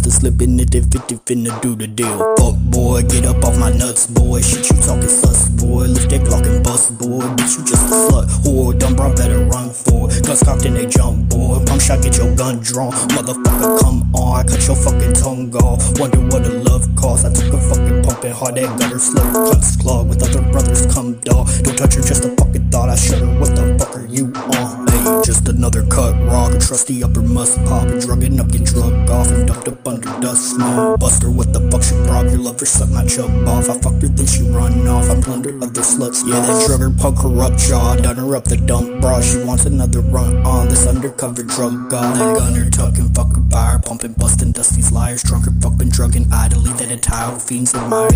it, if 50 finna do the deal. Fuck boy, get up off my nuts, boy. Shit, you talking sus, boy. Lift that Glock and bust, boy. Bitch, you just a slut, whore. Dumb bro, better run for it. Guns cocked and they jump, boy. Pump shot, get your gun drawn. Motherfucker, come on. Cut your fucking tongue off. Wonder what a love cost. I took a fucking pump and hard that gutter slug. Cuts claw with other brothers, come dog. Don't touch her, just a fucking rock. A trusty upper must pop. Drugging up, get drug off and dumped up under dust smoke. Buster, what the fuck she rob your lover, suck my chub off. I fucked her, then she run off. I plunder other sluts. Yeah, that drug her, punk her up, jaw. Done her up the dump bra. She wants another run on this undercover drug god. That gunner tucking, fucking fire, pumping, busting, dust these liars. Drunk her, fucking drugging idly. That entire fiends admire.